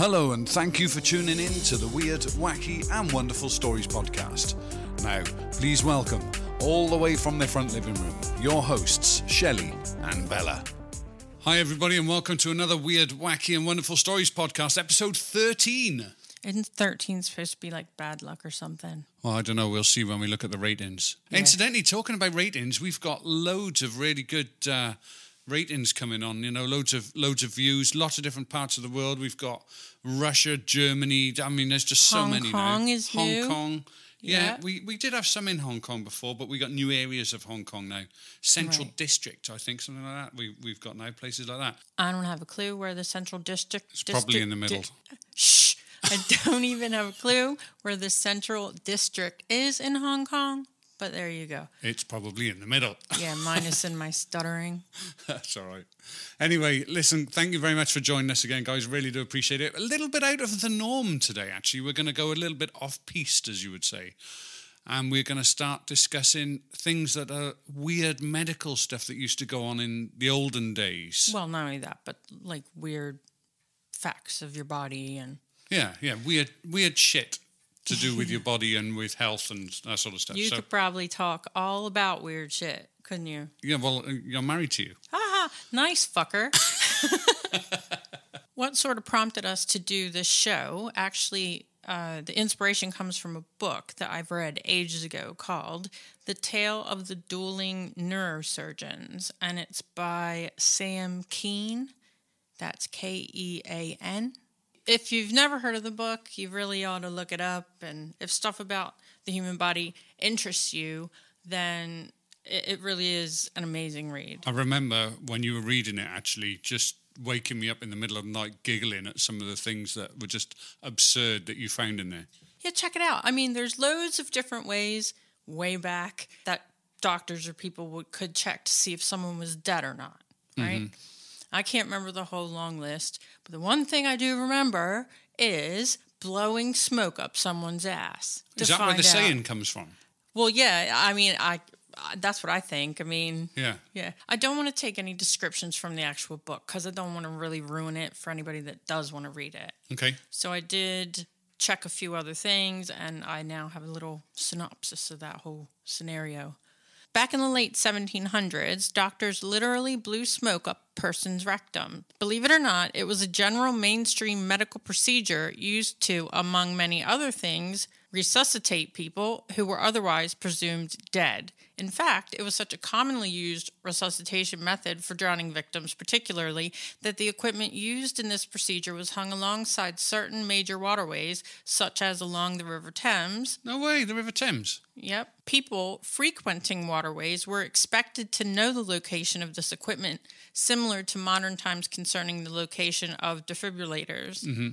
Hello, and thank you for tuning in to the Weird, Wacky, and Wonderful Stories podcast. Now, please welcome, all the way from their front living room, your hosts, Shelley and Bella. Hi, everybody, and welcome to another Weird, Wacky, and Wonderful Stories podcast, episode 13. Isn't 13 supposed to be like bad luck or something? Well, I don't know. We'll see when we look at the ratings. Incidentally, talking about ratings, we've got loads of really good uh, ratings coming on. You know, loads of loads of views, lots of different parts of the world. We've got Russia, Germany. I mean, there's just so Hong many Kong now. Hong new. Kong. Yeah, Yeah. we, we did have some in Hong Kong before, but we got new areas of Hong Kong now. Central Right. District, I think, something like that. We, we've got now places like that. I don't have a clue where the central district. It's probably in the middle. Shh! I don't even have a clue where the central district is in Hong Kong. But there you go. It's probably in the middle. Yeah, minus in my stuttering. That's all right. Anyway, listen, thank you very much for joining us again, guys. Really do appreciate it. A little bit out of the norm today, actually. We're going to go a little bit off piste, as you would say. And we're going to start discussing things that are weird medical stuff that used to go on in the olden days. Well, not only that, but like weird facts of your body and yeah, yeah, weird, weird shit to do with your body and with health and that sort of stuff. you so, could probably talk all about weird shit, couldn't you? yeah, well, uh, you're married to you. Haha, nice fucker. what sort of prompted us to do this show? Actually, uh, the inspiration comes from a book that I've read ages ago called The Tale of the Dueling Neurosurgeons, and it's by Sam Kean. That's K E A N. If you've never heard of the book, you really ought to look it up. And if stuff about the human body interests you, then it, it really is an amazing read. I remember when you were reading it, actually, just waking me up in the middle of the night, giggling at some of the things that were just absurd that you found in there. Yeah, check it out. I mean, there's loads of different ways way back that doctors or people would, could check to see if someone was dead or not, mm-hmm. right? I can't remember the whole long list, but the one thing I do remember is blowing smoke up someone's ass. Is that where the out- saying comes from? Well, yeah. I mean, I, that's what I think. I mean, Yeah. yeah. I don't want to take any descriptions from the actual book because I don't want to really ruin it for anybody that does want to read it. Okay. So I did check a few other things, and I now have a little synopsis of that whole scenario. Back in the late 1700s, doctors literally blew smoke up person's rectum. Believe it or not, it was a general mainstream medical procedure used to, among many other things, resuscitate people who were otherwise presumed dead. In fact, it was such a commonly used resuscitation method for drowning victims, particularly, that the equipment used in this procedure was hung alongside certain major waterways, such as along the River Thames. No way, the River Thames. Yep. People frequenting waterways were expected to know the location of this equipment, similar to modern times concerning the location of defibrillators. Mm-hmm.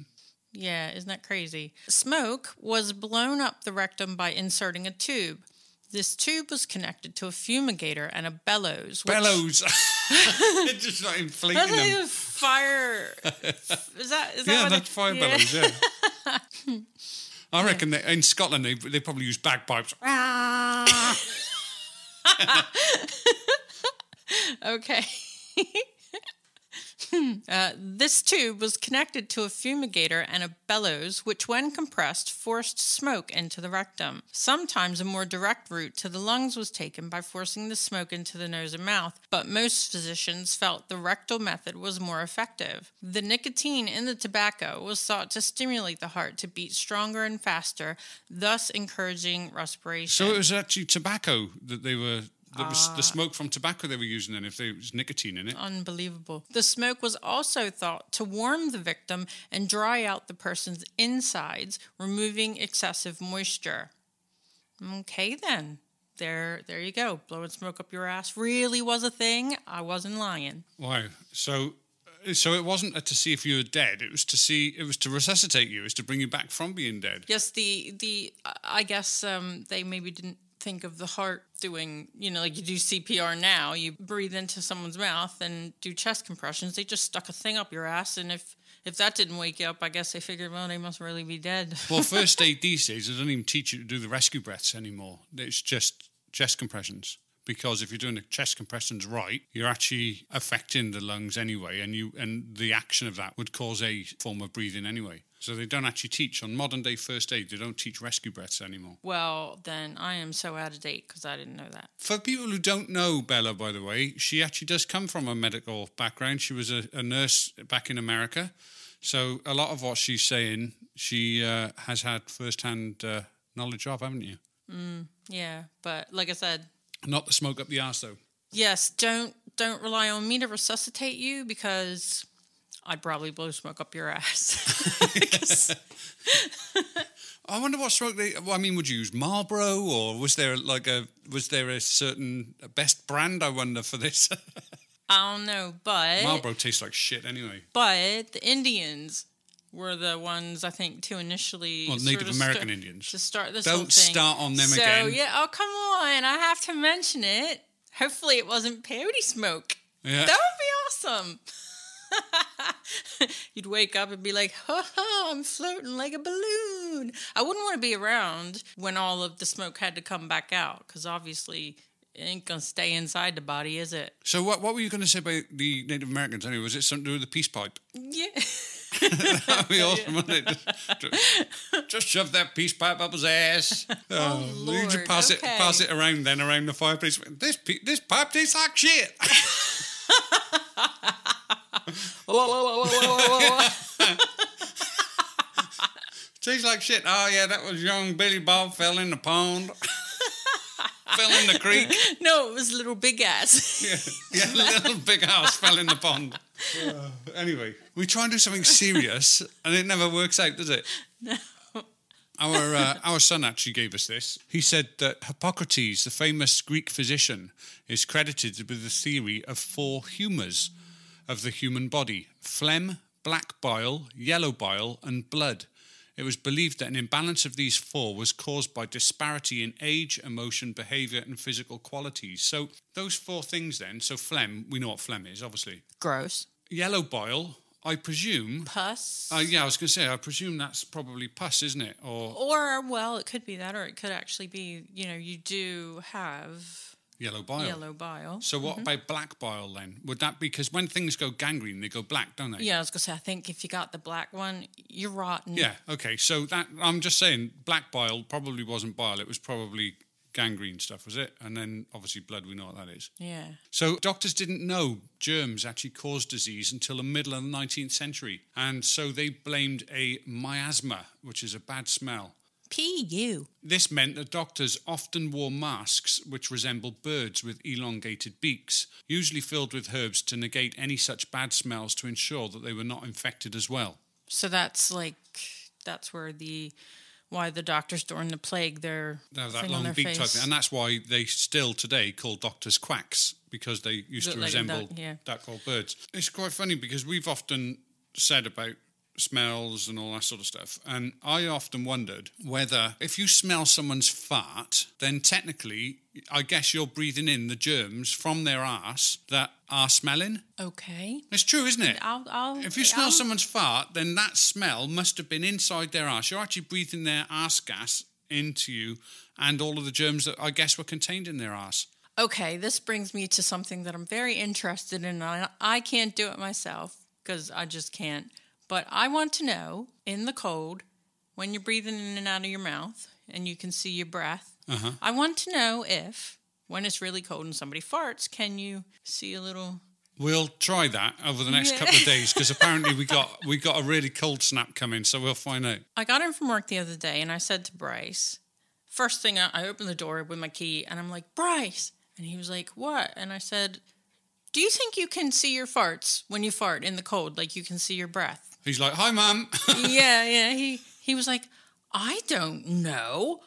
Yeah, isn't that crazy? Smoke was blown up the rectum by inserting a tube. This tube was connected to a fumigator and a bellows. which- Bellows. just not inflating That's like them. a fire. Is that? Is that Yeah, what that's it- fire yeah. bellows, yeah. I reckon that in Scotland they, they probably use bagpipes. Okay. Uh, this tube was connected to a fumigator and a bellows, which, when compressed, forced smoke into the rectum. Sometimes a more direct route to the lungs was taken by forcing the smoke into the nose and mouth, but most physicians felt the rectal method was more effective. The nicotine in the tobacco was thought to stimulate the heart to beat stronger and faster, thus encouraging respiration. So it was actually tobacco that they were. Was the smoke from tobacco they were using, then if there was nicotine in it. Unbelievable. The smoke was also thought to warm the victim and dry out the person's insides, removing excessive moisture. Okay, then. There, there you go. Blowing smoke up your ass really was a thing. I wasn't lying. Wow. So, so it wasn't to see if you were dead. It was to see. It was to resuscitate you. It was to bring you back from being dead. Yes, the the I guess um, they maybe didn't think of the heart doing, you know, like you do CPR now. You breathe into someone's mouth and do chest compressions. They just stuck a thing up your ass, and if if that didn't wake you up, I guess they figured, well, they must really be dead. Well, first aid these days, they don't even teach you to do the rescue breaths anymore. It's just chest compressions. because if you're doing the chest compressions right, you're actually affecting the lungs anyway, and you and the action of that would cause a form of breathing anyway. So they don't actually teach on modern day first aid. They don't teach rescue breaths anymore. Well, then I am so out of date because I didn't know that. For people who don't know Bella, by the way, she actually does come from a medical background. She was a, a nurse back in America. So a lot of what she's saying, she uh, has had first-hand uh, knowledge of, haven't you? Yeah, but like I said, Not the smoke up the arse, though. yes, don't don't rely on me to resuscitate you because I'd probably blow smoke up your ass. I wonder what smoke they. Well, I mean, would you use Marlboro, or was there like a was there a certain best brand? I wonder for this. I don't know, but Marlboro tastes like shit anyway. but the Indians were the ones I think to initially Well, Native American Indians. to start this Don't whole thing. start on them so, again. yeah, oh come on, I have to mention it. Hopefully, it wasn't peyote smoke. Yeah. That would be awesome. You'd wake up and be like, ha ha, I'm floating like a balloon. I wouldn't want to be around when all of the smoke had to come back out because obviously it ain't going to stay inside the body, is it? So what what were you going to say about the Native Americans? Anyway, was it something to do with the peace pipe? Yeah. That'd be awesome, wouldn't it? Just, just shove that peace pipe up his ass. Oh, oh, you just pass it pass it around then around the fireplace. This this pipe tastes like shit. Tastes like shit. Oh yeah, that was young Billy Bob fell in the pond. fell in the creek. no, it was little big ass. Yeah, yeah, little big ass fell in the pond. anyway, we try and do something serious, and it never works out, does it? No. Our uh, our son actually gave us this. He said that Hippocrates, the famous Greek physician, is credited with the theory of four humours of the human body: phlegm, black bile, yellow bile, and blood. It was believed that an imbalance of these four was caused by disparity in age, emotion, behaviour, and physical qualities. So, those four things then, so phlegm, we know what phlegm is, obviously. Gross. Yellow bile, I presume. Pus. Uh, yeah, I was going to say, I presume that's probably pus, isn't it? Or or, well, it could be that, or it could actually be, you know, you do have yellow bile. yellow bile. So, what mm-hmm. about black bile then? Would that be because when things go gangrene, they go black, don't they? Yeah, I was gonna say. I think if you got the black one, you're rotten. Yeah, okay. So, that I'm just saying, black bile probably wasn't bile, it was probably gangrene stuff, was it? And then obviously blood, we know what that is. Yeah. So doctors didn't know germs actually caused disease until the middle of the 19th century. And so they blamed a miasma, which is a bad smell. Pu. This meant that doctors often wore masks which resembled birds with elongated beaks, usually filled with herbs to negate any such bad smells to ensure that they were not infected as well. So that's like that's where the why the doctors during the plague their They have that long beak face. type thing. And that's why they still today call doctors quacks, because they used Look to like resemble duck, yeah. duck called birds. It's quite funny because we've often said about smells and all that sort of stuff. And I often wondered whether if you smell someone's fart, then technically, I guess you're breathing in the germs from their arse that are smelling. Okay. It's true, isn't it? I'll, I'll If you smell I'll- someone's fart, then that smell must have been inside their arse. You're actually breathing their arse gas into you and all of the germs that I guess were contained in their arse. Okay, this brings me to something that I'm very interested in. I, I can't do it myself because I just can't. But I want to know in the cold, when you're breathing in and out of your mouth and you can see your breath, Uh-huh. I want to know if, when it's really cold and somebody farts, can you see a little. We'll try that over the next Yeah. couple of days because apparently we got we got a really cold snap coming, so we'll find out. I got in from work the other day and I said to Bryce, first thing I, I opened the door with my key and I'm like, Bryce. And he was like, what? And I said, do you think you can see your farts when you fart in the cold? Like you can see your breath? He's like, "Hi, mum." yeah, yeah. He, he was like, I don't know.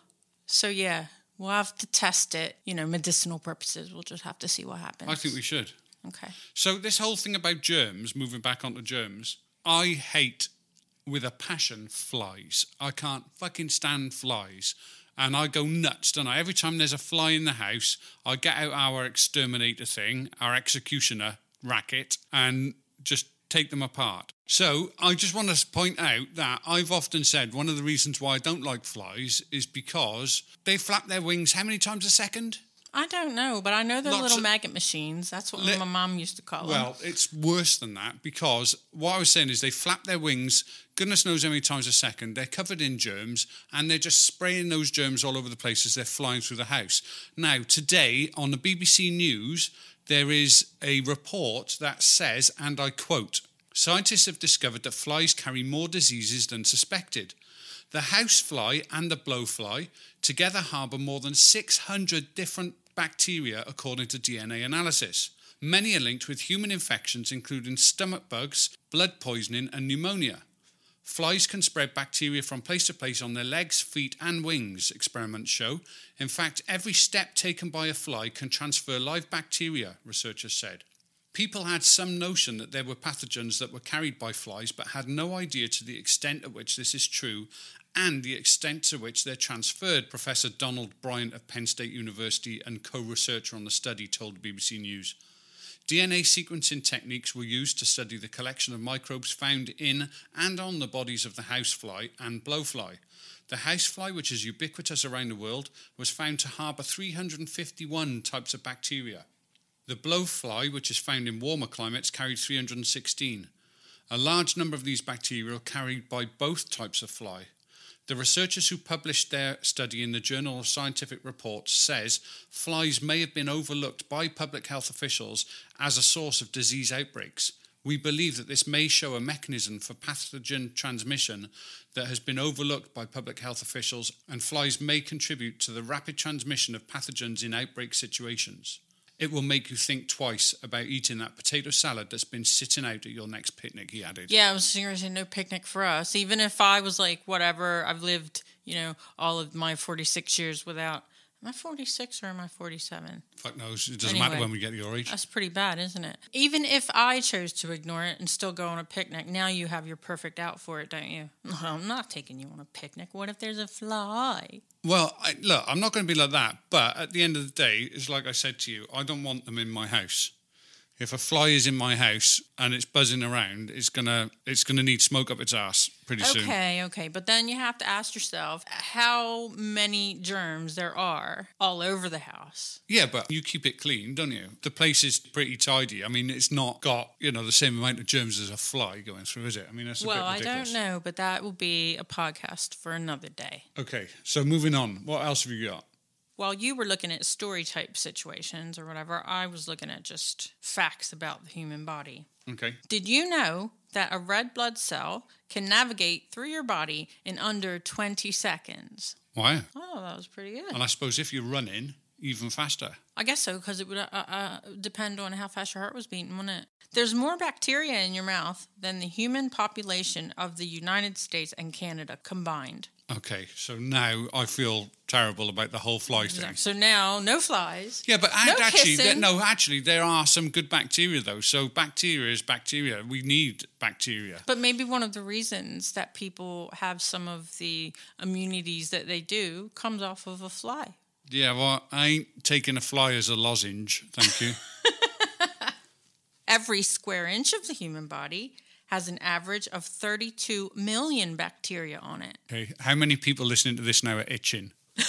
So yeah, we'll have to test it. You know, medicinal purposes. We'll just have to see what happens. I think we should. Okay. So this whole thing about germs, moving back onto germs, I hate with a passion flies. I can't fucking stand flies. And I go nuts, don't I? Every time there's a fly in the house, I get out our exterminator thing, our executioner racket, and just take them apart. So I just want to point out that I've often said one of the reasons why I don't like flies is because they flap their wings how many times a second? I don't know, but I know they're Lots little of- maggot machines. That's what Li- my mom used to call them. Well, it's worse than that because what I was saying is they flap their wings, goodness knows how many times a second. They're covered in germs and they're just spraying those germs all over the place as they're flying through the house. Now, today on the BBC News, there is a report that says, and I quote, scientists have discovered that flies carry more diseases than suspected. The housefly and the blowfly together harbour more than 600 different bacteria, according to DNA analysis. Many are linked with human infections, including stomach bugs, blood poisoning, and pneumonia. Flies can spread bacteria from place to place on their legs, feet, and wings, experiments show. In fact, every step taken by a fly can transfer live bacteria, researchers said. People had some notion that there were pathogens that were carried by flies, but had no idea to the extent at which this is true and the extent to which they're transferred, Professor Donald Bryant of Penn State University and co researcher on the study told BBC News. DNA sequencing techniques were used to study the collection of microbes found in and on the bodies of the housefly and blowfly. The housefly, which is ubiquitous around the world, was found to harbour 351 types of bacteria. The blowfly, which is found in warmer climates, carried 316. A large number of these bacteria are carried by both types of fly. The researchers who published their study in the Journal of Scientific Reports says flies may have been overlooked by public health officials as a source of disease outbreaks. We believe that this may show a mechanism for pathogen transmission that has been overlooked by public health officials, and flies may contribute to the rapid transmission of pathogens in outbreak situations. It will make you think twice about eating that potato salad that's been sitting out at your next picnic, he added. Yeah, I was seriously no picnic for us. Even if I was like, whatever, I've lived, you know, all of my 46 years without. Am I 46 or am I 47? Fuck knows. It doesn't matter when we get your age. That's pretty bad, isn't it? Even if I chose to ignore it and still go on a picnic, now you have your perfect out for it, don't you? No, I'm not taking you on a picnic. What if there's a fly? Well, I, look, I'm not going to be like that, but at the end of the day, it's like I said to you, I don't want them in my house. If a fly is in my house and it's buzzing around, it's gonna it's gonna need smoke up its ass pretty soon. Okay, okay. But then you have to ask yourself how many germs there are all over the house. Yeah, but you keep it clean, don't you? The place is pretty tidy. I mean, it's not got you know the same amount of germs as a fly going through, is it? I mean, that's a Well, bit I don't know, but that will be a podcast for another day. Okay, so moving on. What else have you got? While you were looking at story type situations or whatever, I was looking at just facts about the human body. Okay. Did you know that a red blood cell can navigate through your body in under 20 seconds? Why? Oh, that was pretty good. And I suppose if you're running, even faster. I guess so, because it would uh, uh, depend on how fast your heart was beating, wouldn't it? There's more bacteria in your mouth than the human population of the United States and Canada combined. Okay, so now I feel terrible about the whole fly thing. So now, no flies. Yeah, but No actually, there, no, actually, there are some good bacteria though. So bacteria is bacteria. We need bacteria. But maybe one of the reasons that people have some of the immunities that they do comes off of a fly. Yeah, well, I ain't taking a fly as a lozenge. Thank you. Every square inch of the human body has an average of 32 million bacteria on it. okay, how many people listening to this now are itching?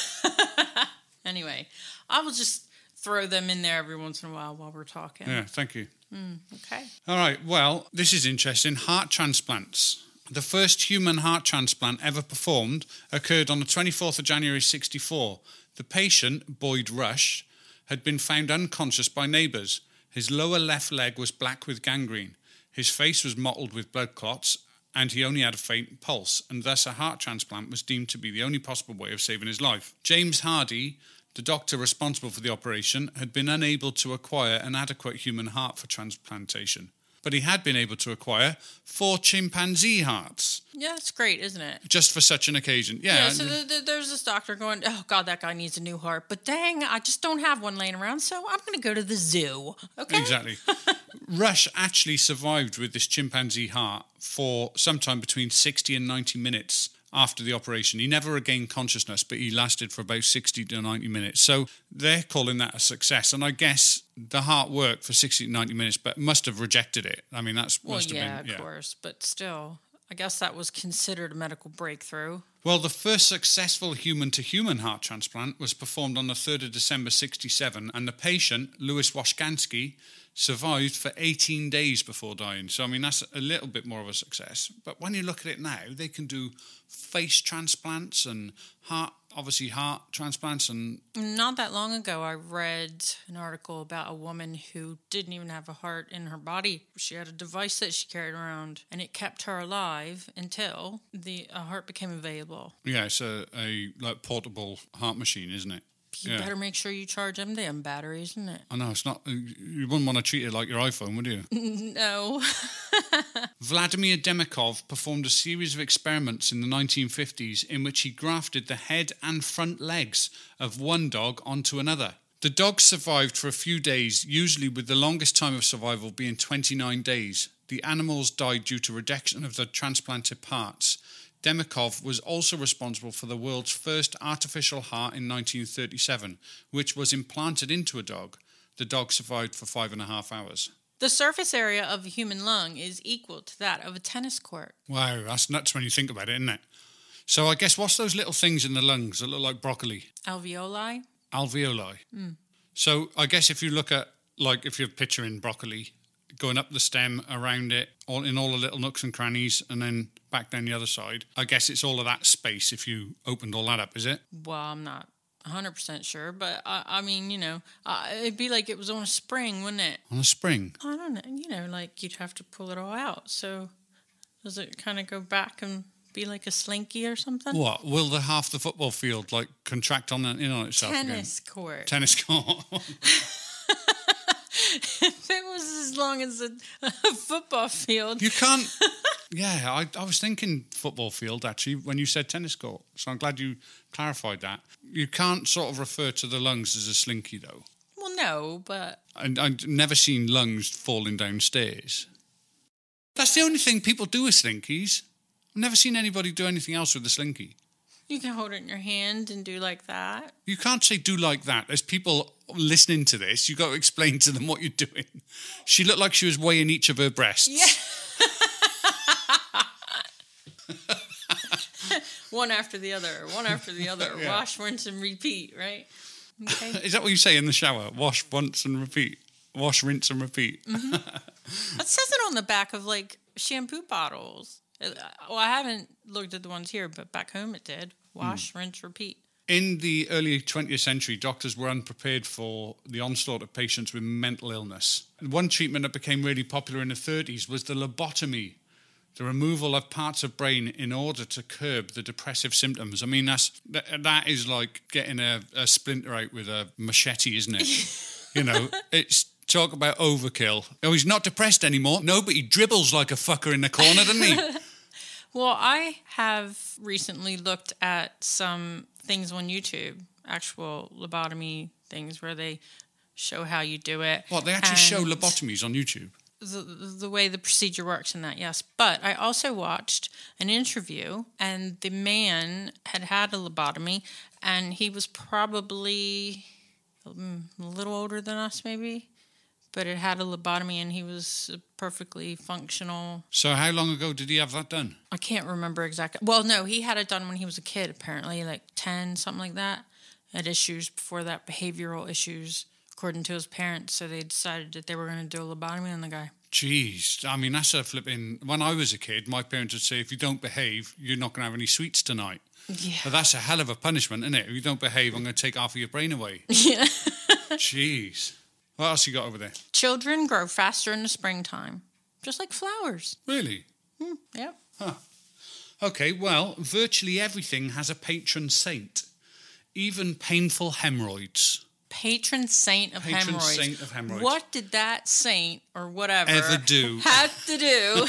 Anyway, I will just throw them in there every once in a while while we're talking. Yeah, thank you. Mm, okay. All right. Well, this is interesting. Heart transplants. The first human heart transplant ever performed occurred on the 24th of January 64. The patient, Boyd Rush, had been found unconscious by neighbours. His lower left leg was black with gangrene. His face was mottled with blood clots, and he only had a faint pulse, and thus a heart transplant was deemed to be the only possible way of saving his life. James Hardy, the doctor responsible for the operation, had been unable to acquire an adequate human heart for transplantation, but he had been able to acquire four chimpanzee hearts Yeah, it's great, isn't it? just for such an occasion. Yeah, Yeah, so the, the, there's this doctor going, oh, God, that guy needs a new heart. But dang, I just don't have one laying around, so I'm going to go to the zoo. Okay. exactly. Rush actually survived with this chimpanzee heart for sometime between 60 and 90 minutes after the operation. He never regained consciousness, but he lasted for about 60 to 90 minutes. So they're calling that a success. And I guess the heart worked for 60 to 90 minutes, but must have rejected it. I mean, that's Well, must have yeah, been. of course. But still, I guess that was considered a medical breakthrough. Well, the first successful human to human heart transplant was performed on the 3rd of December 67, and the patient, Louis Washkansky, survived for 18 days before dying. So, I mean, that's a little bit more of a success. But when you look at it now, they can do face transplants and heart, obviously, heart transplants. And Not that long ago, I read an article about a woman who didn't even have a heart in her body. She had a device that she carried around, and it kept her alive until the a heart became available. yeah, it's a, a like portable heart machine, isn't it? You Yeah. better make sure you charge them damn batteries, isn't it? I know it's not. You wouldn't want to treat it like your iPhone, would you? No. Vladimir Demikov performed a series of experiments in the 1950s in which he grafted the head and front legs of one dog onto another. The dog survived for a few days, usually with the longest time of survival being 29 days. The animals died due to rejection of the transplanted parts. Demikov was also responsible for the world's first artificial heart in 1937, which was implanted into a dog. The dog survived for five and a half hours. the surface area of a human lung is equal to that of a tennis court. Wow, that's nuts when you think about it, isn't it? So I guess what's those little things in the lungs that look like broccoli? Alveoli? Alveoli. Hmm. So I guess if you look at like if you're picturing broccoli going up the stem around it, all in all the little nooks and crannies, and then back down the other side. I guess it's all of that space if you opened all that up, is it? Well, I'm not 100% sure, but I, I mean, you know, uh, it'd be like it was on a spring, wouldn't it? On a spring. I don't know, you know, like you'd have to pull it all out. So does it kind of go back and be like a slinky or something? What will the half the football field like contract on in on itself again? Tennis court. Tennis court. if it was as long as a, a football field, You can't. Yeah, I, I was thinking football field actually when you said tennis court. So I'm glad you clarified that. You can't sort of refer to the lungs as a slinky though. well, no, but And I've never seen lungs falling downstairs. That's the only thing people do with slinkies. I've never seen anybody do anything else with a slinky. you can hold it in your hand and do like that. You can't say do like that. There's people listening to this. You've got to explain to them what you're doing. She looked like she was weighing each of her breasts. Yeah. one after the other, one after the other. Yeah. Wash, rinse, and repeat, right? Okay. Is that what you say in the shower? Wash once and repeat. Wash, rinse, and repeat. That says it on the back of like shampoo bottles. Uh, Well, I haven't looked at the ones here, but back home it did. Wash, rinse, repeat. In the early 20th century, doctors were unprepared for the onslaught of patients with mental illness. One treatment that became really popular in the 30s was the lobotomy, the removal of parts of brain in order to curb the depressive symptoms. I mean, that's that, that is like getting a, a splinter out with a machete, isn't it? you know, it's talk about overkill. Oh, he's not depressed anymore. No, but he dribbles like a fucker in the corner, doesn't he? Well, I have recently looked at some things on YouTube, actual lobotomy things where they show how you do it. What they actually show lobotomies on YouTube. The, the way the procedure works in that, yes. But I also watched an interview, and the man had had a lobotomy, and he was probably mm, a little older than us, maybe, but it had a lobotomy, and he was perfectly functional. So, how long ago did he have that done? I can't remember exactly. Well, no, he had it done when he was a kid, apparently, like 10, something like that. Had issues before that, behavioral issues, according to his parents. So they decided that they were going to do a lobotomy on the guy. Jeez, I mean that's a flipping. When I was a kid, my parents would say, "If you don't behave, you're not going to have any sweets tonight." Yeah. But that's a hell of a punishment, isn't it? If you don't behave, I'm going to take half of your brain away. Yeah. Jeez, what else you got over there? Children grow faster in the springtime, just like flowers. Really? Hmm, yep. Okay, well, virtually everything has a patron saint, even painful hemorrhoids. Patron saint of Patron hemorrhoids. saint of hemorrhoids. What did that saint or whatever Ever do? have to do?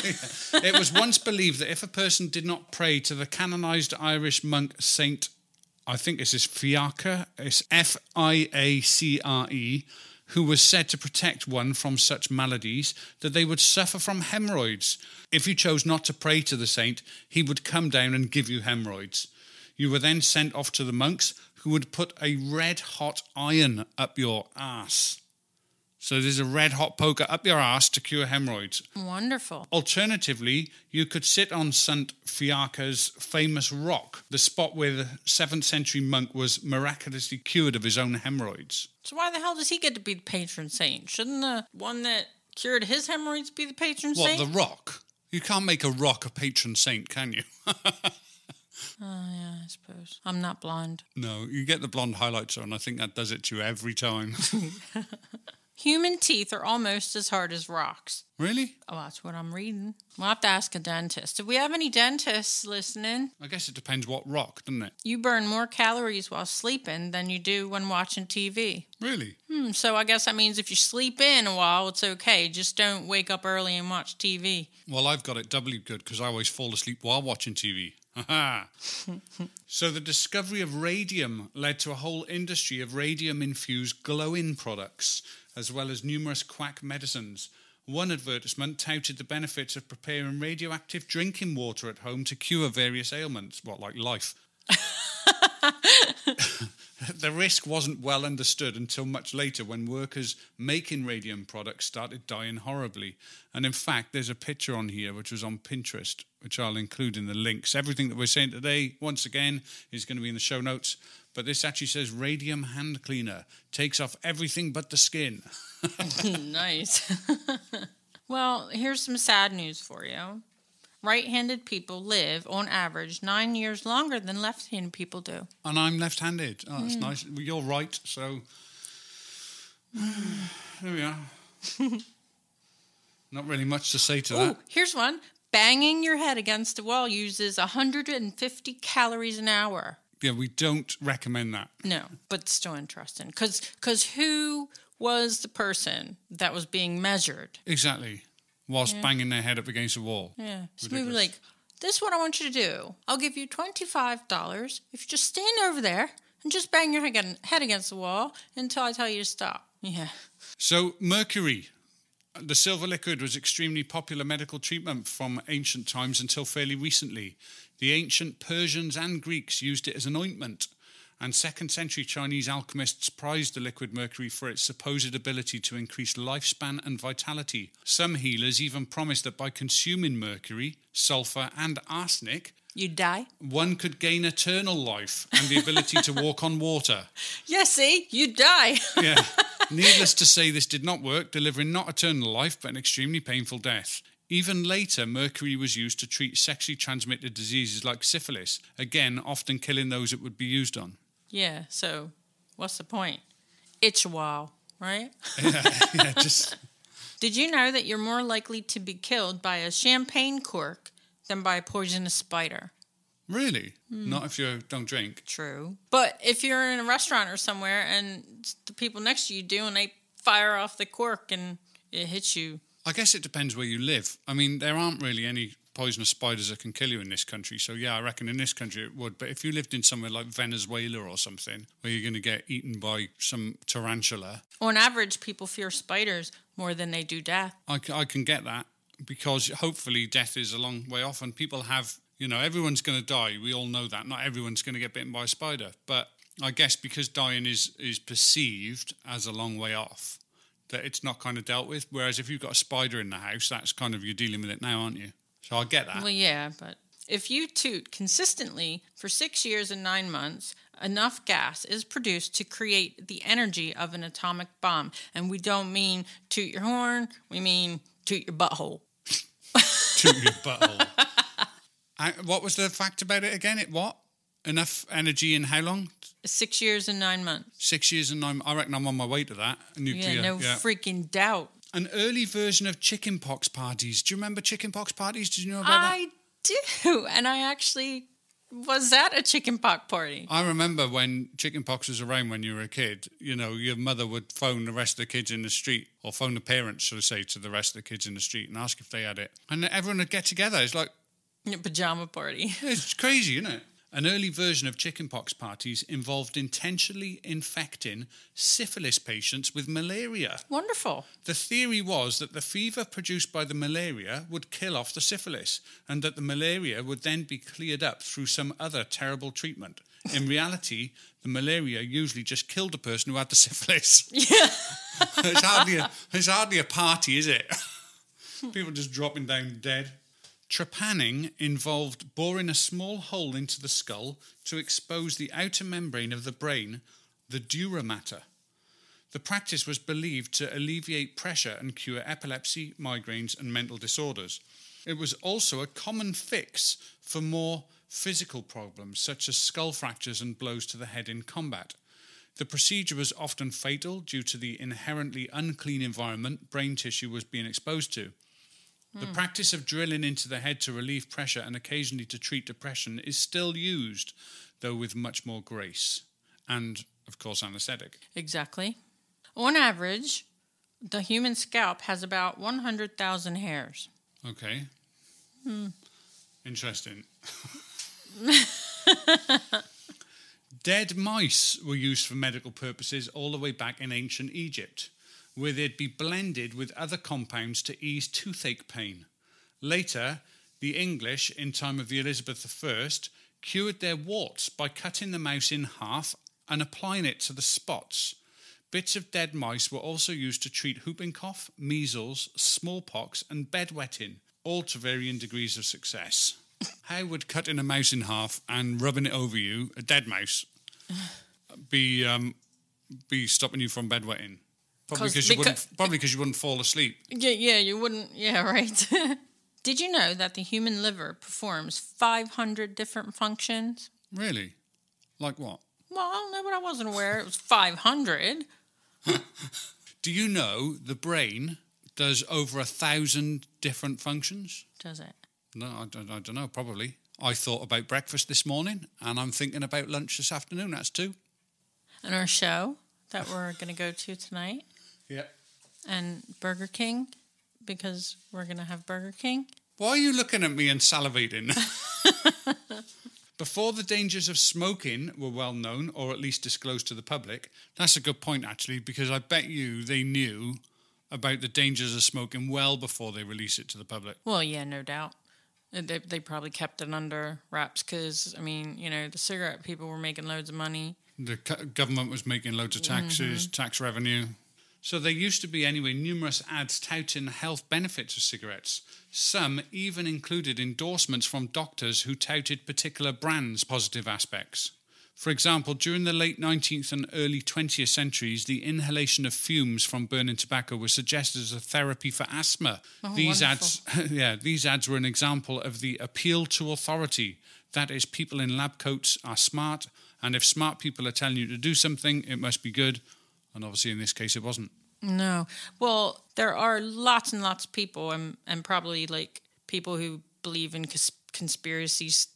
it was once believed that if a person did not pray to the canonized Irish monk Saint, I think this is Fiacre, it's F I A C R E, who was said to protect one from such maladies, that they would suffer from hemorrhoids. If you chose not to pray to the saint, he would come down and give you hemorrhoids. You were then sent off to the monks, who would put a red hot iron up your ass. So there's a red hot poker up your ass to cure hemorrhoids. Wonderful. Alternatively, you could sit on St. Fiacre's famous rock, the spot where the 7th century monk was miraculously cured of his own hemorrhoids. So why the hell does he get to be the patron saint? Shouldn't the one that cured his hemorrhoids be the patron What, saint? the rock? You can't make a rock a patron saint, can you? Oh yeah, I suppose. I'm not blind. no, you get the blonde highlights on. I think that does it to you every time. Human teeth are almost as hard as rocks. really? Oh, that's what I'm reading. We'll have to ask a dentist. Do we have any dentists listening? I guess it depends what rock, doesn't it? You burn more calories while sleeping than you do when watching TV. Really? Hmm, so I guess that means if you sleep in a while, it's okay. Just don't wake up early and watch TV. Well, I've got it doubly good because I always fall asleep while watching TV. Ha uh-huh. so the discovery of radium led to a whole industry of radium-infused glow-in products, as well as numerous quack medicines. One advertisement touted the benefits of preparing radioactive drinking water at home to cure various ailments, what like life. the risk wasn't well understood until much later when workers making radium products started dying horribly. And in fact, there's a picture on here which was on Pinterest, which I'll include in the links. Everything that we're saying today, once again, is going to be in the show notes. But this actually says radium hand cleaner takes off everything but the skin. nice. well, here's some sad news for you. Right handed people live, on average, nine years longer than left handed people do. And I'm left handed. Oh, that's hmm. nice. Well, You're right. So there we are. Not really much to say to Oh, that. here's one. Banging your head against a wall uses 150 calories an hour. Yeah, we don't recommend that. No, but still interesting. Because Because who was the person that was being measured? Exactly. Whilst banging their head up against the wall. Yeah. So maybe Ridiculous. like, this is what I want you to do. I'll give you $25 if you just stand over there and just bang your head head against the wall until I tell you to stop. Yeah. So, mercury, the silver liquid, was extremely popular medical treatment from ancient times until fairly recently. The ancient Persians and Greeks used it as an ointment, and second century Chinese alchemists prized the liquid mercury for its supposed ability to increase lifespan and vitality. Some healers even promised that by consuming mercury, sulfur, and arsenic, You'd die? one could gain eternal life and the ability to walk on water. Yeah, see? you'd die. Yeah. Needless to say, this did not work, delivering not eternal life, but an extremely painful death. Even later, mercury was used to treat sexually transmitted diseases like syphilis, again, often killing those it would be used on. Yeah, so what's the point? Itch a while, right? yeah, just Did you know that you're more likely to be killed by a champagne cork than by a poisonous spider? really hmm. not if you don't drink. True. But if you're in a restaurant or somewhere and the people next to you do and they fire off the cork and it hits you, I guess it depends where you live. I mean, there aren't really any poisonous spiders that can kill you in this country. So yeah, I reckon in this country it would. But if you lived in somewhere like Venezuela or something, where you're going to get eaten by some tarantula, on average, people fear spiders more than they do death. I can get that because hopefully death is a long way off and people have, you know, everyone's going to die. We all know that. Not everyone's going to get bitten by a spider. But I guess because dying is, is perceived as a long way off, that it's not kind of dealt with. Whereas if you've got a spider in the house, that's kind of, you're dealing with it now, aren't you? So I get that. Well, yeah, but if you toot consistently for six years and nine months, enough gas is produced to create the energy of an atomic bomb. And we don't mean toot your horn, we mean toot your butthole. toot your butthole. I, what was the fact about it again? It what? Enough energy in how long? Six years and nine months. Six years and nine. I reckon I'm on my way to that. Nuclear. Yeah, no yeah. freaking doubt. An early version of chickenpox parties. Do you remember chickenpox parties? Did you know about that? I do. And I actually was at a chicken pox party. I remember when chickenpox was around when you were a kid, you know, your mother would phone the rest of the kids in the street, or phone the parents, should I say, to the rest of the kids in the street and ask if they had it. And everyone would get together. It's like, Pajama party. it's crazy, isn't it? An early version of chickenpox parties involved intentionally infecting syphilis patients with malaria. Wonderful. The theory was that the fever produced by the malaria would kill off the syphilis, and that the malaria would then be cleared up through some other terrible treatment. In reality, the malaria usually just killed the person who had the syphilis. Yeah. it's hardly a, it's hardly a party, is it? People just dropping down dead. Trepanning involved boring a small hole into the skull to expose the outer membrane of the brain, the dura mater. The practice was believed to alleviate pressure and cure epilepsy, migraines, and mental disorders. It was also a common fix for more physical problems such as skull fractures and blows to the head in combat. The procedure was often fatal due to the inherently unclean environment brain tissue was being exposed to. The hmm. practice of drilling into the head to relieve pressure and occasionally to treat depression is still used, though with much more grace and, of course, anaesthetic. Exactly. On average, the human scalp has about 100,000 hairs. Okay. Hmm. Interesting. Dead mice were used for medical purposes all the way back in ancient Egypt, where they'd be blended with other compounds to ease toothache pain. Later, the English, in time of the Elizabeth I, cured their warts by cutting the mouse in half and applying it to the spots. Bits of dead mice were also used to treat whooping cough, measles, smallpox, and bedwetting, all to varying degrees of success. How would cutting a mouse in half and rubbing it over you, a dead mouse, be um, be stopping you from bedwetting? Probably 'Cause- because you wouldn't. Probably because you wouldn't fall asleep. Yeah, yeah, you wouldn't. Yeah, right. Did you know that the human liver performs 500 different functions? Really? Like what? Well, I don't know, but I wasn't aware it was 500. Do you know the brain does over a thousand different functions? Does it? No, I don't, I don't know. Probably. I thought about breakfast this morning, and I'm thinking about lunch this afternoon. That's two. And our show that we're going to go to tonight, Yeah. and Burger King, because we're going to have Burger King. Why are you looking at me and salivating? Before the dangers of smoking were well known, or at least disclosed to the public, that's a good point actually, because I bet you they knew about the dangers of smoking well before they release it to the public. Well, yeah, no doubt. They, they probably kept it under wraps because, I mean, you know, the cigarette people were making loads of money. The government was making loads of taxes, mm-hmm. tax revenue. So there used to be, anyway, numerous ads touting the health benefits of cigarettes. Some even included endorsements from doctors who touted particular brands' positive aspects. For example, during the late 19th and early 20th centuries, the inhalation of fumes from burning tobacco was suggested as a therapy for asthma. Oh, these ads, yeah, these ads were an example of the appeal to authority. That is, people in lab coats are smart, and if smart people are telling you to do something, it must be good. And obviously, in this case, it wasn't. No. Well, there are lots and lots of people, and, and probably like people who believe in cons- conspiracies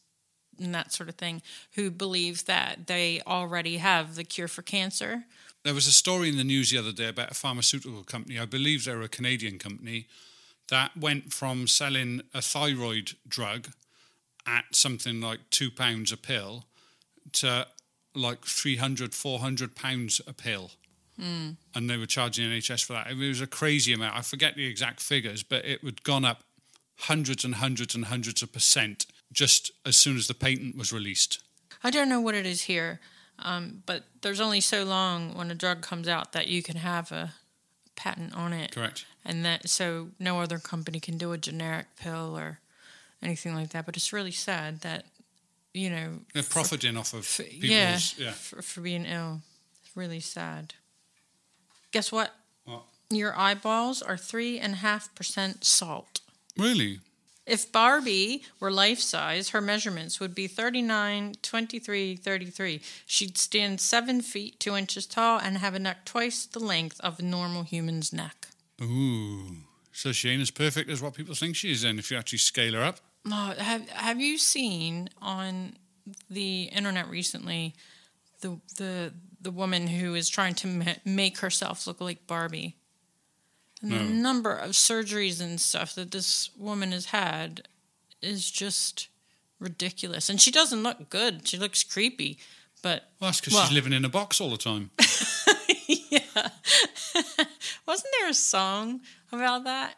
and that sort of thing, who believe that they already have the cure for cancer. There was a story in the news the other day about a pharmaceutical company, I believe they're a Canadian company, that went from selling a thyroid drug at something like two pounds a pill to like 300, 400 pounds a pill. And they were charging NHS for that. It was a crazy amount. I forget the exact figures, but it had gone up hundreds and hundreds and hundreds of percent just as soon as the patent was released. I don't know what it is here, um, but there's only so long when a drug comes out that you can have a patent on it. Correct. and that so no other company can do a generic pill or anything like that. But it's really sad that you know, They're profiting off of for, people's. yeah, yeah. For, for being ill. It's really sad. Guess what? What? Your eyeballs are three and a half percent salt. Really? If Barbie were life size, her measurements would be 39, 23, 33. She'd stand 7 feet 2 inches tall and have a neck twice the length of a normal human's neck. Ooh. So she ain't as perfect as what people think she is then if you actually scale her up. Oh, have have you seen on the internet recently the the the woman who is trying to ma- make herself look like Barbie? And the number of surgeries and stuff that this woman has had is just ridiculous. And she doesn't look good. She looks creepy. But Well, that's because Well- she's living in a box all the time. yeah. Wasn't there a song about that?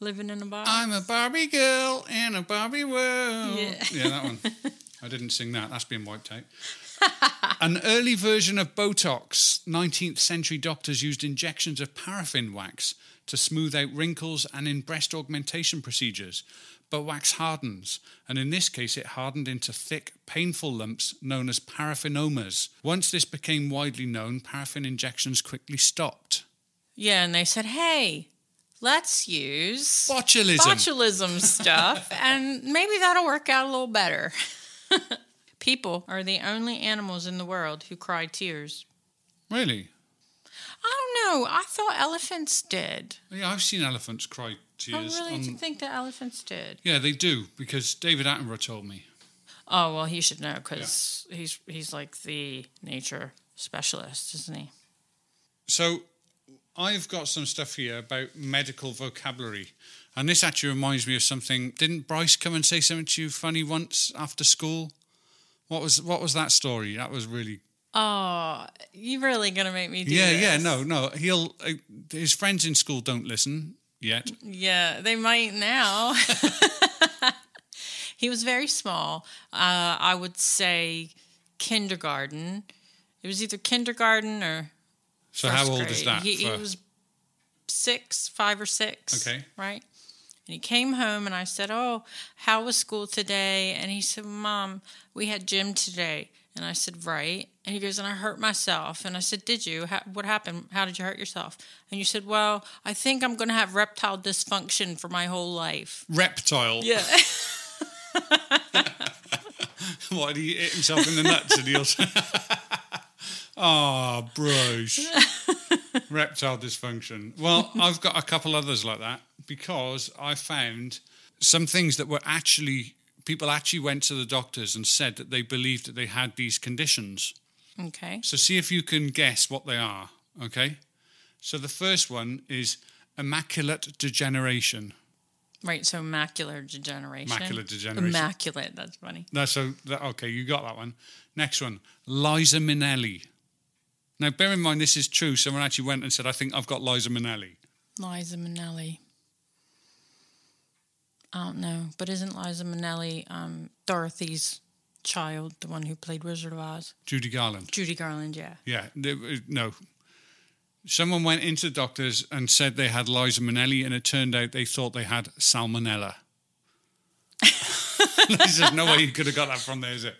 Living in a box? I'm a Barbie girl in a Barbie world. Yeah. yeah that one. I didn't sing that. That's been wiped out. An early version of Botox, 19th century doctors used injections of paraffin wax to smooth out wrinkles and in breast augmentation procedures. But wax hardens, and in this case, it hardened into thick, painful lumps known as paraffinomas. Once this became widely known, paraffin injections quickly stopped. Yeah, and they said, hey, let's use Botulism. botulism stuff, and maybe that'll work out a little better. People are the only animals in the world who cry tears. really? I don't know. I thought elephants did. Yeah, I've seen elephants cry tears. I really on- think that elephants did. Yeah, they do because David Attenborough told me. Oh well, he should know because he's he's like the nature specialist, isn't he? So, I've got some stuff here about medical vocabulary, and this actually reminds me of something. Didn't Bryce come and say something to you funny once after school? What was what was that story? That was really Oh, you're really gonna make me do yeah this? yeah no no. He'll uh, his friends in school don't listen yet. Yeah, they might now. he was very small. Uh, I would say kindergarten. It was either kindergarten or So how old grade. is that? He, he was six, five or six. Okay. Right. And he came home and I said, "Oh, how was school today?" And he said, "Mom, we had gym today." And I said, "Right." And he goes, "And I hurt myself." And I said, "Did you? How, what happened? How did you hurt yourself?" And you said, "Well, I think I'm going to have reptile dysfunction for my whole life." reptile. Yeah. Why did he hit himself in the nuts and he'll Oh, Bruce. Reptile dysfunction. Well, I've got a couple others like that because I found some things that were actually people actually went to the doctors and said that they believed that they had these conditions. okay. So see if you can guess what they are, okay? So the first one is immaculate degeneration. Right. So macular degeneration. Macular degeneration. Immaculate. That's funny. No, so that, okay, you got that one. Next one, Liza Minnelli. Now, bear in mind this is true. Someone actually went and said, "I think I've got Liza Minnelli." Liza Minnelli. I don't know, but isn't Liza Minnelli um, Dorothy's child, the one who played Wizard of Oz? Judy Garland. Judy Garland, yeah. Yeah, no. Someone went into the doctors and said they had Liza Minnelli, and it turned out they thought they had salmonella. There's no way you could have got that from there, is it?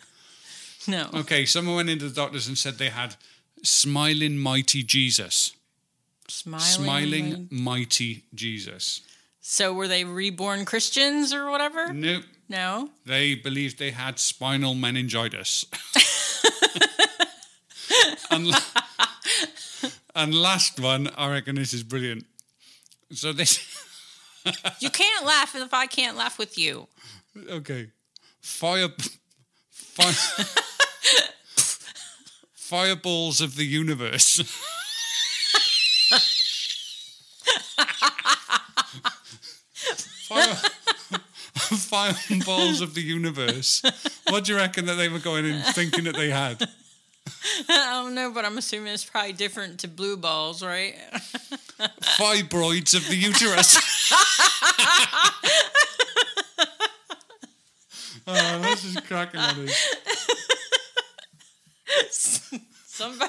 No. Okay, someone went into the doctors and said they had smiling mighty Jesus. Smiling. Smiling mighty Jesus. So were they reborn Christians or whatever? Nope. No. They believed they had spinal meningitis. and, la- and last one, I reckon this is brilliant. So this, You can't laugh if I can't laugh with you. okay, fire, fire, fireballs of the universe. Fire, fireballs of the universe. What do you reckon that they were going in thinking that they had? I don't know, but I'm assuming it's probably different to blue balls, right? fibroids of the uterus. oh, this is cracking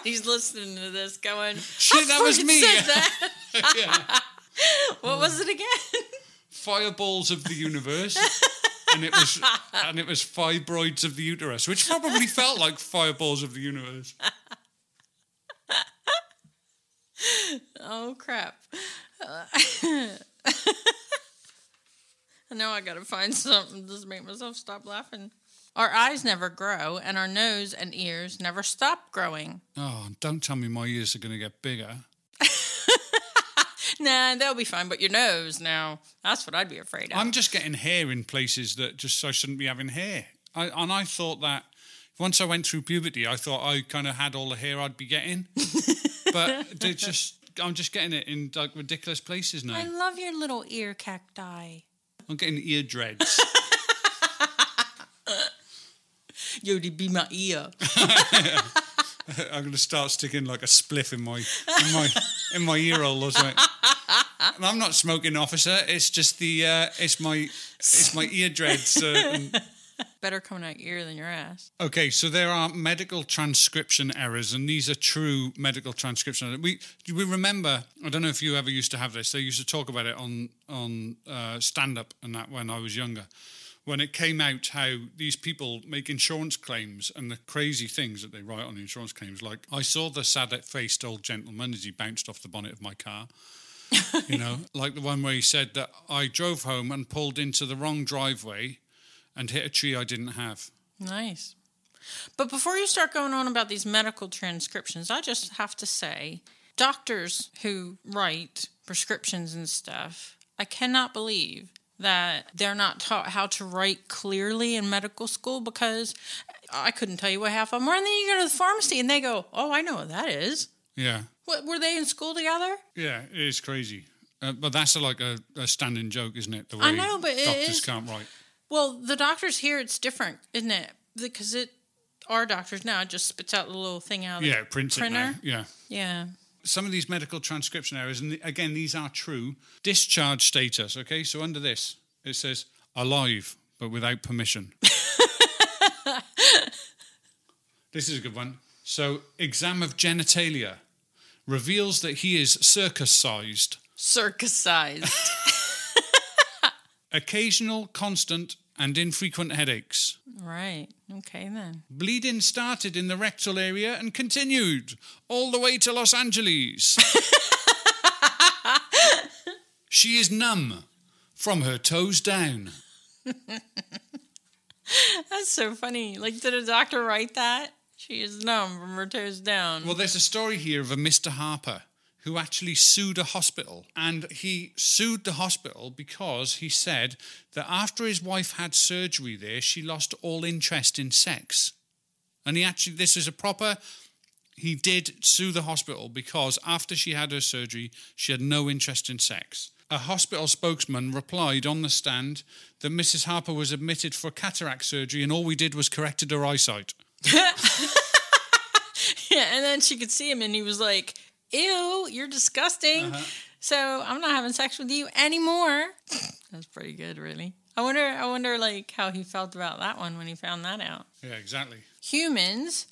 Somebody's listening to this going, Shit, that was me. said that." Yeah. What was it again? Fireballs of the universe. And it was and it was fibroids of the uterus, which probably felt like fireballs of the universe. Oh crap! now I gotta find something to just make myself stop laughing. Our eyes never grow, and our nose and ears never stop growing. Oh, don't tell me my ears are going to get bigger. Nah, they'll be fine. But your nose, now, that's what I'd be afraid of. I'm just getting hair in places that just I shouldn't be having hair. I, and I thought that once I went through puberty, I thought I kind of had all the hair I'd be getting, but they just I'm just getting it in like ridiculous places now. I love your little ear cacti. I'm getting ear dreads. Yo, to be my ear. I'm going to start sticking like a spliff in my in my in my ear hole or something. And I'm not smoking, officer. It's just the uh, it's my it's my ear dreads. Uh, and better coming out your ear than your ass. Okay, so there are medical transcription errors, and these are true medical transcription. errors. We we remember. I don't know if you ever used to have this. They used to talk about it on on uh, stand up and that when I was younger. When it came out, how these people make insurance claims and the crazy things that they write on the insurance claims. Like, I saw the sad faced old gentleman as he bounced off the bonnet of my car. you know, like the one where he said that I drove home and pulled into the wrong driveway and hit a tree I didn't have. Nice. But before you start going on about these medical transcriptions, I just have to say doctors who write prescriptions and stuff, I cannot believe that they're not taught how to write clearly in medical school because I couldn't tell you what half of them are. And then you go to the pharmacy and they go, Oh, I know what that is. Yeah. What, were they in school together? Yeah, it is crazy. Uh, but that's a, like a, a standing joke, isn't it? The way I know, but doctors is- can't write. Well, the doctors here, it's different, isn't it? Because it, our doctors now just spits out the little thing out of Yeah, the it prints it printer. now. Yeah. Yeah. Some of these medical transcription errors, and again, these are true. Discharge status, okay? So under this, it says alive, but without permission. this is a good one. So, exam of genitalia reveals that he is circus sized. Circusized. Occasional, constant, and infrequent headaches. right. Okay, then. Bleeding started in the rectal area and continued all the way to Los Angeles. she is numb from her toes down. That's so funny. Like, did a doctor write that? She is numb from her toes down. Well, there's a story here of a Mr. Harper who actually sued a hospital. And he sued the hospital because he said that after his wife had surgery there, she lost all interest in sex. And he actually, this is a proper, he did sue the hospital because after she had her surgery, she had no interest in sex. A hospital spokesman replied on the stand that Mrs. Harper was admitted for cataract surgery and all we did was corrected her eyesight. yeah, and then she could see him, and he was like, "Ew, you're disgusting." Uh-huh. So I'm not having sex with you anymore. That's pretty good, really. I wonder. I wonder, like, how he felt about that one when he found that out. Yeah, exactly. Humans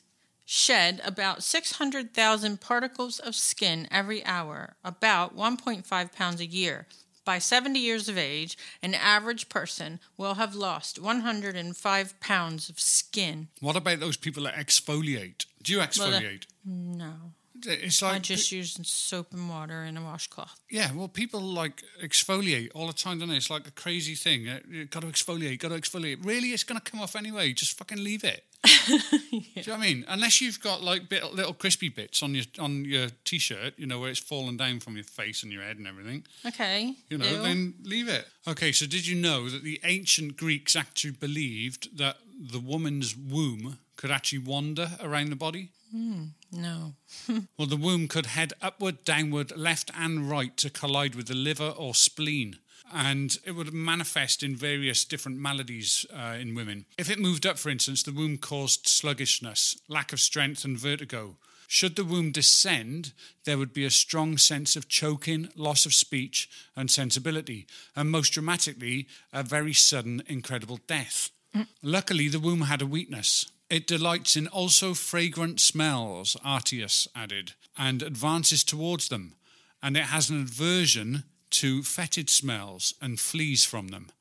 shed about 600,000 particles of skin every hour, about 1.5 pounds a year. By 70 years of age, an average person will have lost 105 pounds of skin. What about those people that exfoliate? Do you Well, the- exfoliate? No. It's like I just use soap and water and a washcloth. yeah. Well, people like exfoliate all the time, don't they? It's like a crazy thing. Uh, you got to exfoliate. Got to exfoliate. Really, it's going to come off anyway. Just fucking leave it. Do you know what I mean? Unless you've got like bit, little crispy bits on your on your t-shirt, you know, where it's fallen down from your face and your head and everything. Okay. You know, Ew. then leave it. Okay, so did you know that the ancient Greeks actually believed that the woman's womb could actually wander around the body? No. Well, the womb could head upward, downward, left, and right to collide with the liver or spleen. And it would manifest in various different maladies uh, in women. If it moved up, for instance, the womb caused sluggishness, lack of strength, and vertigo. Should the womb descend, there would be a strong sense of choking, loss of speech, and sensibility, and most dramatically, a very sudden, incredible death. Luckily, the womb had a weakness. It delights in also fragrant smells, Aretaeus added, and advances towards them, and it has an aversion to fetid smells and flees from them.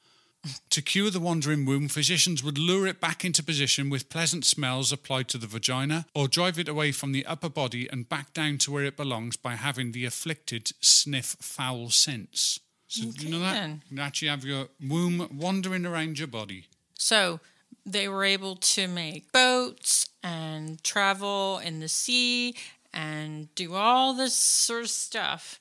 To cure the wandering womb, physicians would lure it back into position with pleasant smells applied to the vagina, or drive it away from the upper body and back down to where it belongs by having the afflicted sniff foul scents. So, do you know that? You actually have your womb wandering around your body. So they were able to make boats and travel in the sea and do all this sort of stuff.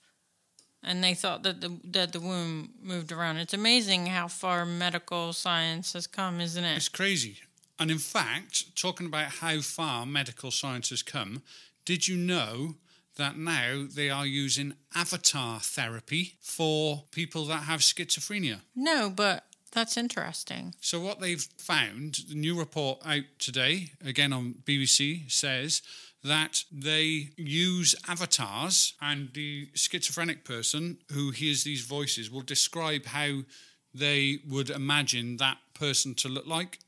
And they thought that the that the womb moved around. It's amazing how far medical science has come, isn't it? It's crazy. And in fact, talking about how far medical science has come, did you know that now they are using avatar therapy for people that have schizophrenia? No, but that's interesting. So, what they've found, the new report out today, again on BBC, says that they use avatars, and the schizophrenic person who hears these voices will describe how they would imagine that person to look like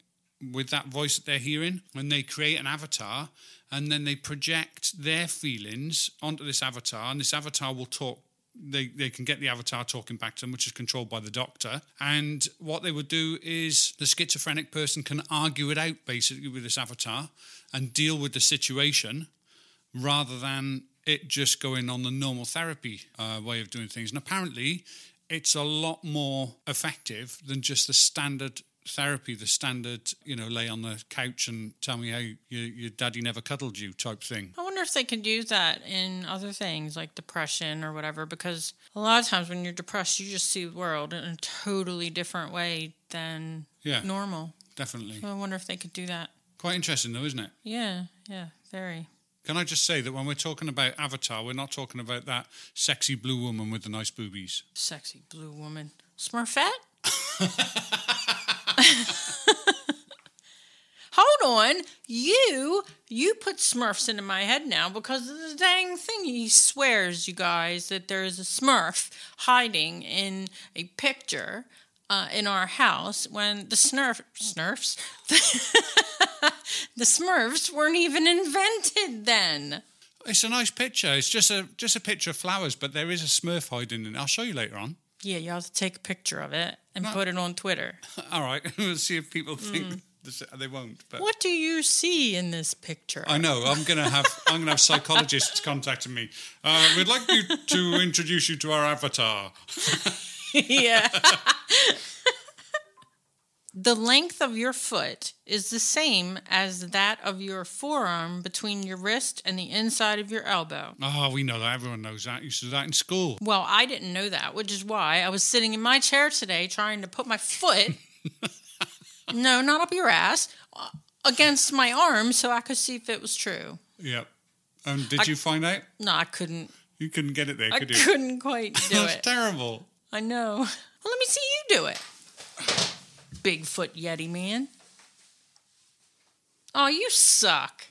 with that voice that they're hearing, and they create an avatar, and then they project their feelings onto this avatar, and this avatar will talk. They, they can get the avatar talking back to them, which is controlled by the doctor. And what they would do is the schizophrenic person can argue it out basically with this avatar and deal with the situation rather than it just going on the normal therapy uh, way of doing things. And apparently, it's a lot more effective than just the standard therapy, the standard, you know, lay on the couch and tell me how you, your daddy never cuddled you type thing. I wonder if they could use that in other things like depression or whatever, because a lot of times when you're depressed, you just see the world in a totally different way than Yeah. normal. Definitely. So I wonder if they could do that. Quite interesting, though, isn't it? Yeah, yeah, very. Can I just say that when we're talking about Avatar, we're not talking about that sexy blue woman with the nice boobies. Sexy blue woman. Smurfette? Hold on. You you put Smurfs into my head now because of the dang thing. He swears, you guys, that there is a Smurf hiding in a picture uh, in our house when the Snurf Snurfs the Smurfs weren't even invented then. It's a nice picture. It's just a just a picture of flowers, but there is a Smurf hiding in it. I'll show you later on. Yeah, you have to take a picture of it and No. put it on Twitter. All right, we'll see if people think this, they won't. But What do you see in this picture? I know I'm gonna have I'm gonna have psychologists contacting me. Uh, we'd like you to introduce you to our avatar. yeah. The length of your foot is the same as that of your forearm between your wrist and the inside of your elbow. Oh, we know that. Everyone knows that. You used to do that in school. Well, I didn't know that, which is why I was sitting in my chair today trying to put my foot, no, not up your ass, uh, against my arm so I could see if it was true. Yep. And did you find out? No, I couldn't. You couldn't get it there, I could you? couldn't quite do it. That's terrible. I know. Well, let me see you do it. Bigfoot Yeti man. Oh, you suck.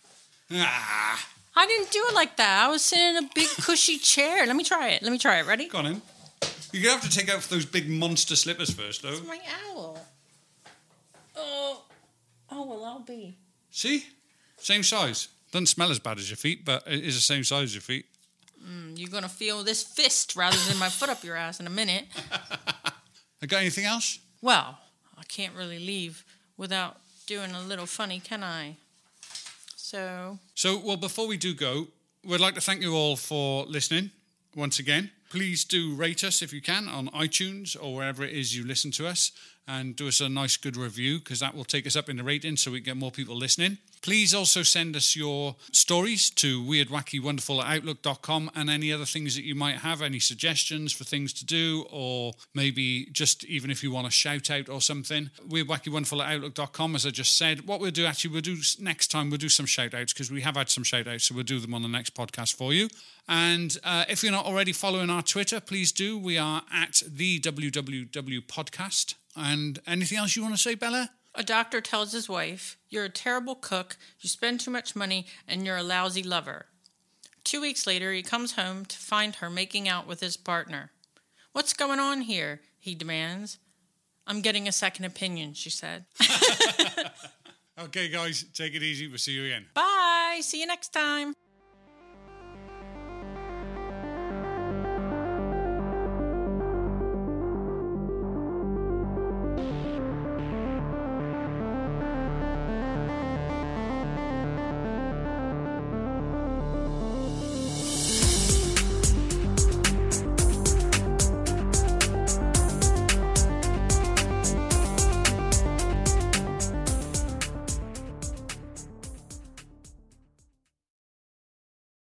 Ah, I didn't do it like that. I was sitting in a big cushy chair. Let me try it. Let me try it. Ready? go on in. You're gonna have to take out those big monster slippers first, though. It's my owl. Oh. Oh, well, I'll be. See, same size. Doesn't smell as bad as your feet, but it is the same size as your feet. You're going to feel this fist rather than my foot up your ass in a minute. I got anything else? Well, I can't really leave without doing a little funny, can I? So, So, well, before we do go, we'd like to thank you all for listening once again. Please do rate us if you can on iTunes or wherever it is you listen to us and do us a nice, good review because that will take us up in the rating so we get more people listening. Please also send us your stories to weirdwackywonderful at outlook.com and any other things that you might have, any suggestions for things to do, or maybe just even if you want a shout out or something. Weirdwackywonderful at outlook.com, as I just said. What we'll do actually, we'll do next time, we'll do some shout outs because we have had some shout outs, so we'll do them on the next podcast for you. And uh, if you're not already following our Twitter, please do. We are at the WWW podcast. And anything else you want to say, Bella? a doctor tells his wife, You're a terrible cook, you spend too much money, and you're a lousy lover. Two weeks later, he comes home to find her making out with his partner. What's going on here? he demands. I'm getting a second opinion, she said. Okay, guys, take it easy. We'll see you again. Bye. See you next time.